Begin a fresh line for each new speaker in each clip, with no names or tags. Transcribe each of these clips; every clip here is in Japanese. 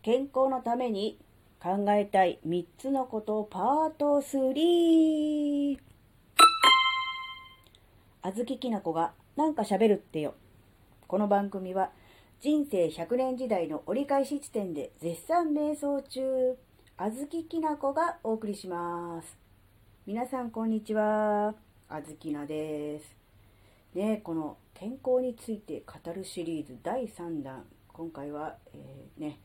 健康のために考えたい3つのことパート3あずききなこがなんか喋るってよ。この番組は人生100年時代の折り返し地点で絶賛瞑想中。あずききなこがお送りします。皆さんこんにちは。あずきなです。ねこの健康について語るシリーズ第3弾。今回は、えー、ね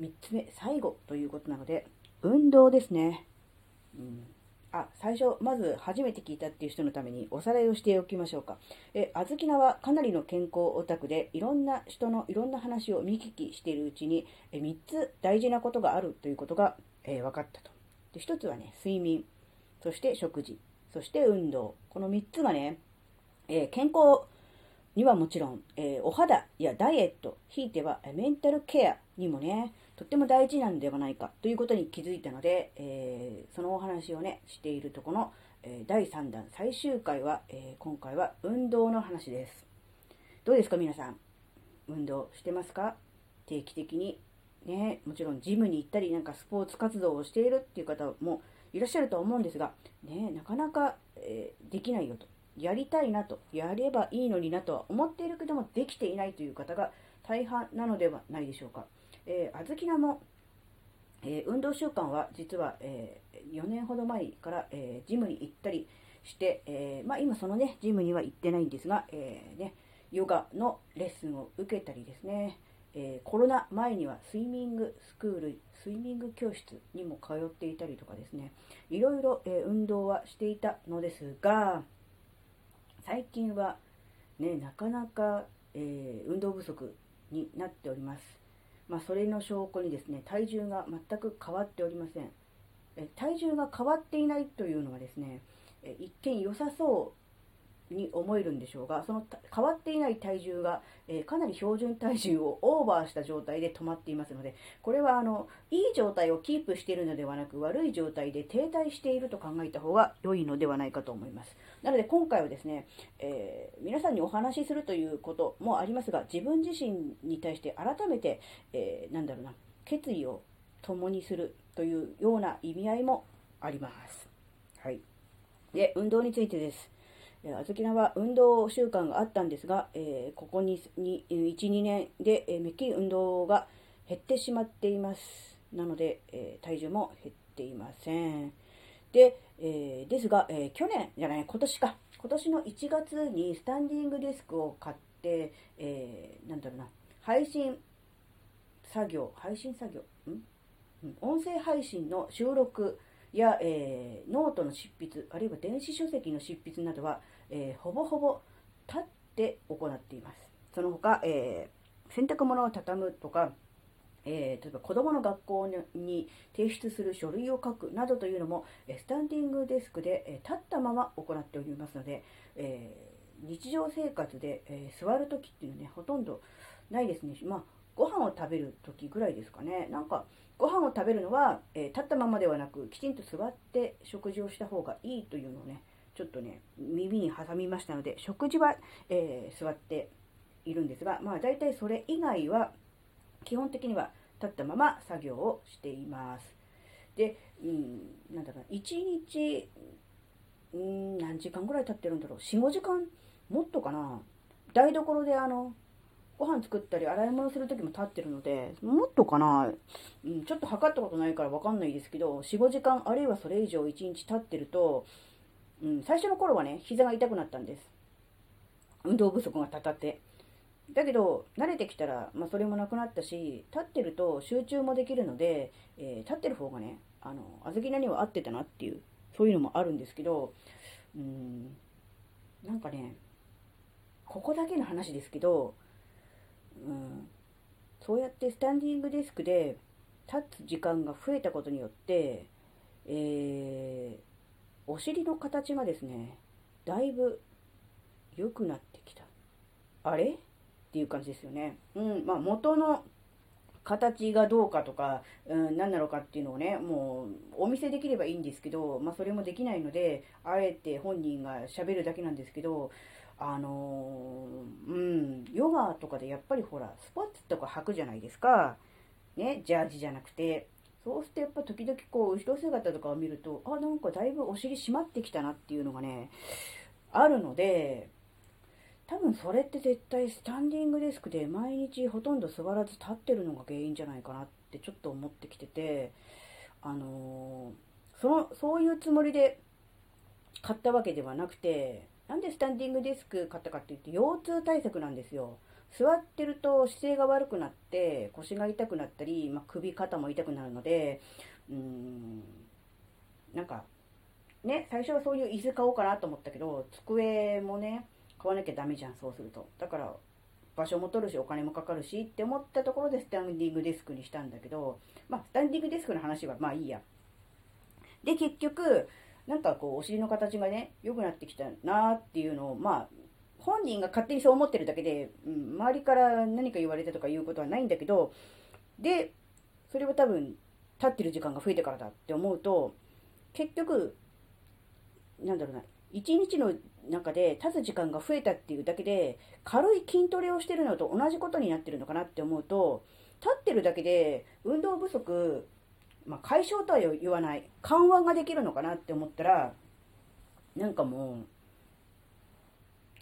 3つ目、最後ということなので、運動ですね。うん、あ、最初、まず初めて聞いたっていう人のためにおさらいをしておきましょうか。え、あずきなはかなりの健康オタクで、いろんな人のいろんな話を見聞きしているうちに、え3つ大事なことがあるということが、えー、分かったと。で、1つはね、睡眠、そして食事、そして運動。この3つがね、えー、健康にはもちろん、えー、お肌やダイエット、ひいてはメンタルケアにもね、とっても大事なんではないかということに気づいたので、えー、そのお話をね、しているとこの、えー、第3弾最終回は、えー、今回は運動の話です。どうですか皆さん？運動してますか？定期的に？ね、もちろんジムに行ったりなんかスポーツ活動をしているっていう方もいらっしゃるとは思うんですが、ね、なかなか、えできないよと。やりたいなと、やればいいのになとは思っているけども、できていないという方が大半なのではないでしょうか。えー、あずきなも、えー、運動習慣は実は、えー、4年ほど前から、えジムに行ったりして、えまあ、今そのね、ジムには行ってないんですが、えね、ヨガのレッスンを受けたりですね、えコロナ前にはスイミングスクール、スイミング教室にも通っていたりとかですね、いろいろ、え運動はしていたのですが、最近はね、なかなか、え運動不足になっております。まあ、それの証拠にですね、体重が全く変わっておりません。え体重が変わっていないというのはですね、え一見良さそうに思えるんでしょうが、その変わっていない体重が、えかなり標準体重をオーバーした状態で止まっていますので、これはあのいい状態をキープしているのではなく、悪い状態で停滞していると考えた方が良いのではないかと思います。なので今回はですね、えー、皆さんにお話しするということもありますが、自分自身に対して改めて、えー、なんだろうな、決意を共にするというような意味合いもあります。はい。で、運動についてです。あずきなは運動習慣があったんですが、えー、ここにに1、2年で、えー、めっきり運動が減ってしまっています。なので、えー、体重も減っていません。で、えー、ですが、えー、去年じゃない、今年か。今年の1月にスタンディングデスクを買って、えー、なんだろうな、配信作業、配信作業、ん音声配信の収録や、えー、ノートの執筆、あるいは電子書籍の執筆などは、えー、ほぼほぼ立って行っています。その他、えー、洗濯物を畳むとか、えー、例えば子供の学校に提出する書類を書くなどというのも、スタンディングデスクで、え立ったまま行っておりますので、え、日常生活で、え、座るときっていうのはね、ほとんどないですね。まあ、ご飯を食べるときぐらいですかね。なんか、ご飯を食べるのは、え立ったままではなく、きちんと座って食事をした方がいいというのをね、ちょっとね、耳に挟みましたので、食事は、え座っているんですが、まあ大体それ以外は、基本的には立ったまま作業をしています。で、うん、なんだろう、1日、うん、何時間ぐらい経ってるんだろう。4、5時間もっとかな。台所であの、ご飯作ったり洗い物する時も立ってるので、もっとかな、うん、ちょっと測ったことないからわかんないですけど、4、5時間あるいはそれ以上1日立ってると、うん、最初の頃はね、膝が痛くなったんです。運動不足がたたって。だけど、慣れてきたら、まあ、それもなくなったし、立ってると集中もできるので、えー、立ってる方がね、あの、あずきなには合ってたなっていう、そういうのもあるんですけど、うん、なんかね、ここだけの話ですけど、うん、そうやってスタンディングデスクで立つ時間が増えたことによって、えー、お尻の形がですね、だいぶ良くなってきた。あれ？っていう感じですよね。うん、まあ元の形がどうかとか、うん、何なのかっていうのをね、もうお見せできればいいんですけど、まあそれもできないので、あえて本人が喋るだけなんですけど、あの、うん、ヨガとかでやっぱりほら、スポーツとか履くじゃないですか。ね、ジャージじゃなくて、そうするとやっぱ時々こう、後ろ姿とかを見ると、あ、なんかだいぶお尻締まってきたなっていうのがね、あるので、多分それって絶対スタンディングデスクで毎日ほとんど座らず立ってるのが原因じゃないかなってちょっと思ってきてて、あのー、その、そういうつもりで買ったわけではなくて、なんでスタンディングデスク買ったかって言って腰痛対策なんですよ。座ってると姿勢が悪くなって腰が痛くなったり、まあ、首肩も痛くなるのでうーんなんかね最初はそういう椅子買おうかなと思ったけど机もね買わなきゃダメじゃんそうするとだから場所も取るしお金もかかるしって思ったところでスタンディングデスクにしたんだけどまあスタンディングデスクの話はまあいいやで結局なんかこうお尻の形がね良くなってきたなっていうのをまあ本人が勝手にそう思ってるだけで、うん、周りから何か言われたとかいうことはないんだけど、で、それは多分、立ってる時間が増えてからだって思うと、結局、なんだろうな、一日の中で立つ時間が増えたっていうだけで、軽い筋トレをしてるのと同じことになってるのかなって思うと、立ってるだけで運動不足、まあ、解消とは言わない、緩和ができるのかなって思ったら、なんかもう、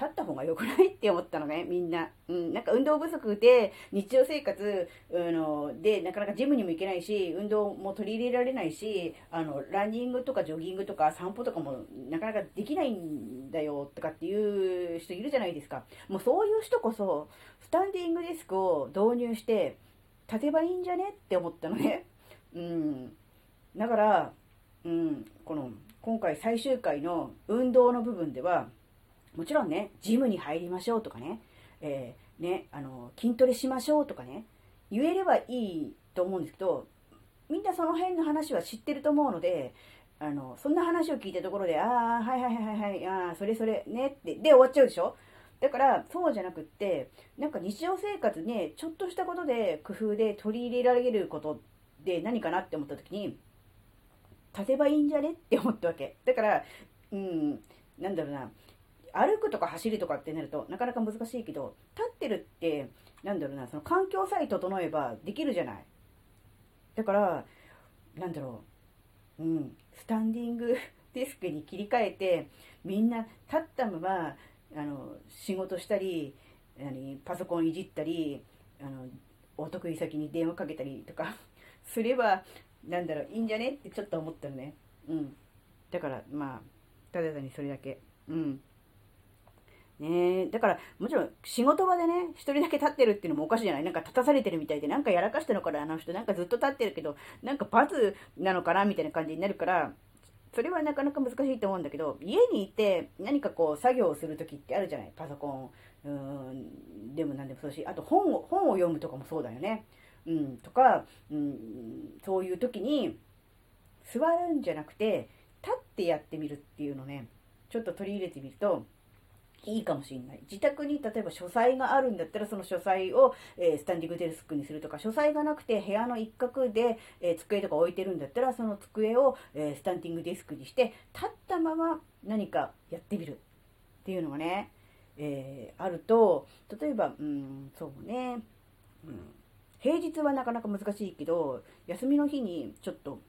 立った方が良くないって思ったのね、みんな。うん、なんか運動不足で、日常生活、あの、で、なかなかジムにも行けないし、運動も取り入れられないし、あの、ランニングとかジョギングとか散歩とかもなかなかできないんだよ、とかっていう人いるじゃないですか。もうそういう人こそ、スタンディングデスクを導入して、立てばいいんじゃねって思ったのね。うん。だから、うん、この、今回最終回の運動の部分では、もちろんね、ジムに入りましょうとかね、えー、ね、あの、筋トレしましょうとかね、言えればいいと思うんですけど、みんなその辺の話は知ってると思うので、あの、そんな話を聞いたところで、ああ、はいはいはいはい、ああ、それそれ、ねって、で終わっちゃうでしょ？だから、そうじゃなくって、なんか日常生活ね、ちょっとしたことで工夫で取り入れられることで何かなって思った時に、立てばいいんじゃねって思ったわけ。だから、うん、なんだろうな、歩くとか走るとかってなるとなかなか難しいけど、立ってるって、なんだろうな、その環境さえ整えばできるじゃない。だから、なんだろう、うん、スタンディング デスクに切り替えて、みんな立ったまま、あの、仕事したり、何パソコンいじったり、あの、お得意先に電話かけたりとかすれば、なんだろう、いいんじゃね？ってちょっと思ったのね。うん。だから、まあ、ただ単にそれだけ。うん。ねだから、もちろん仕事場でね、一人だけ立ってるっていうのもおかしいじゃない？なんか立たされてるみたいで、なんかやらかしたのかな、あの人。なんかずっと立ってるけど、なんか罰なのかなみたいな感じになるから、それはなかなか難しいと思うんだけど、家にいて何かこう作業をするときってあるじゃない？パソコン、うん、でも何でもそうし、あと本を、本を読むとかもそうだよね。うん、とか、うん、そういう時に座るんじゃなくて、立ってやってみるっていうのね、ちょっと取り入れてみると、いいかもしれない。自宅に例えば書斎があるんだったら、その書斎を、えー、スタンディングデスクにするとか、書斎がなくて部屋の一角で、えー、机とか置いてるんだったら、その机を、えー、スタンディングデスクにして、立ったまま何かやってみる。っていうのがね、えあると、例えば、うん、そうね、うん、平日はなかなか難しいけど、休みの日にちょっと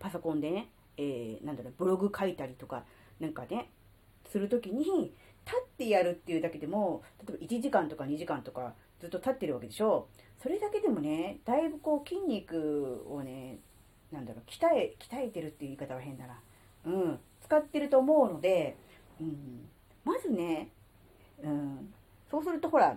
パソコンでね、えなんだろう、ブログ書いたりとか、なんかね、するときに、立ってやるっていうだけでも、例えば1時間とか2時間とかずっと立ってるわけでしょう。それだけでもね、だいぶこう筋肉をね、なんだろう、鍛え、鍛えてるっていう言い方は変だな。うん、使ってると思うので、うん、まずね、うん、そうするとほら、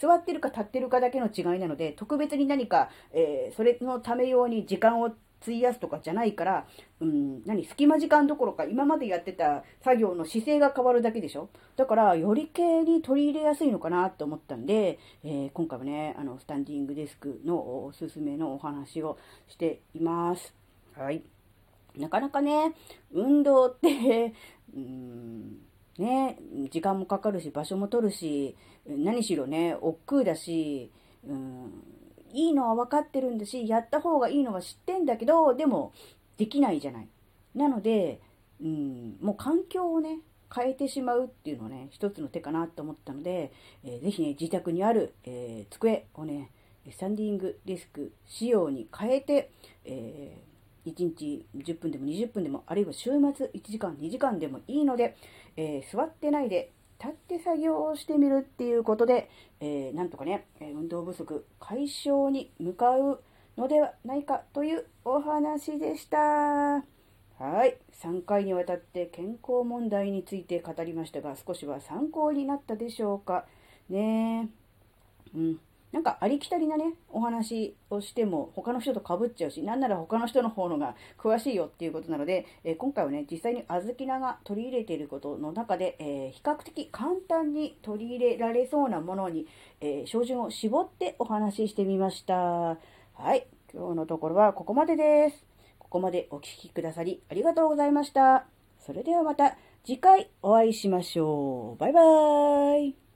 座ってるか立ってるかだけの違いなので、特別に何か、えー、それのため用に時間を費やすとかじゃないから、うん、何、隙間時間どころか、今までやってた作業の姿勢が変わるだけでしょ？だから、より系に取り入れやすいのかなと思ったんで、えー、今回はね、あの、スタンディングデスクのおすすめのお話をしています。はい。なかなかね、運動って うん、ね、時間もかかるし、場所も取るし、何しろね、億劫だし、うんいいのは分かってるんだし、やった方がいいのは知ってんだけど、でも、できないじゃない。なので、うん、もう環境をね、変えてしまうっていうのはね、一つの手かなと思ったので、えー、ぜひね、自宅にある、えー、机をね、スタンディングデスク仕様に変えて、えー、1日10分でも20分でも、あるいは週末1時間、2時間でもいいので、えー、座ってないで立って作業をしてみるっていうことで、えー、なんとかね、運動不足解消に向かうのではないかというお話でした。はい。3回にわたって健康問題について語りましたが、少しは参考になったでしょうか。ねえ。うん。なんかありきたりなね、お話をしても他の人と被っちゃうし、なんなら他の人の方のが詳しいよっていうことなので、えー、今回はね、実際に小豆菜が取り入れていることの中で、えー、比較的簡単に取り入れられそうなものに、えー、照準を絞ってお話ししてみました。はい。今日のところはここまでです。ここまでお聴きくださりありがとうございました。それではまた次回お会いしましょう。バイバーイ。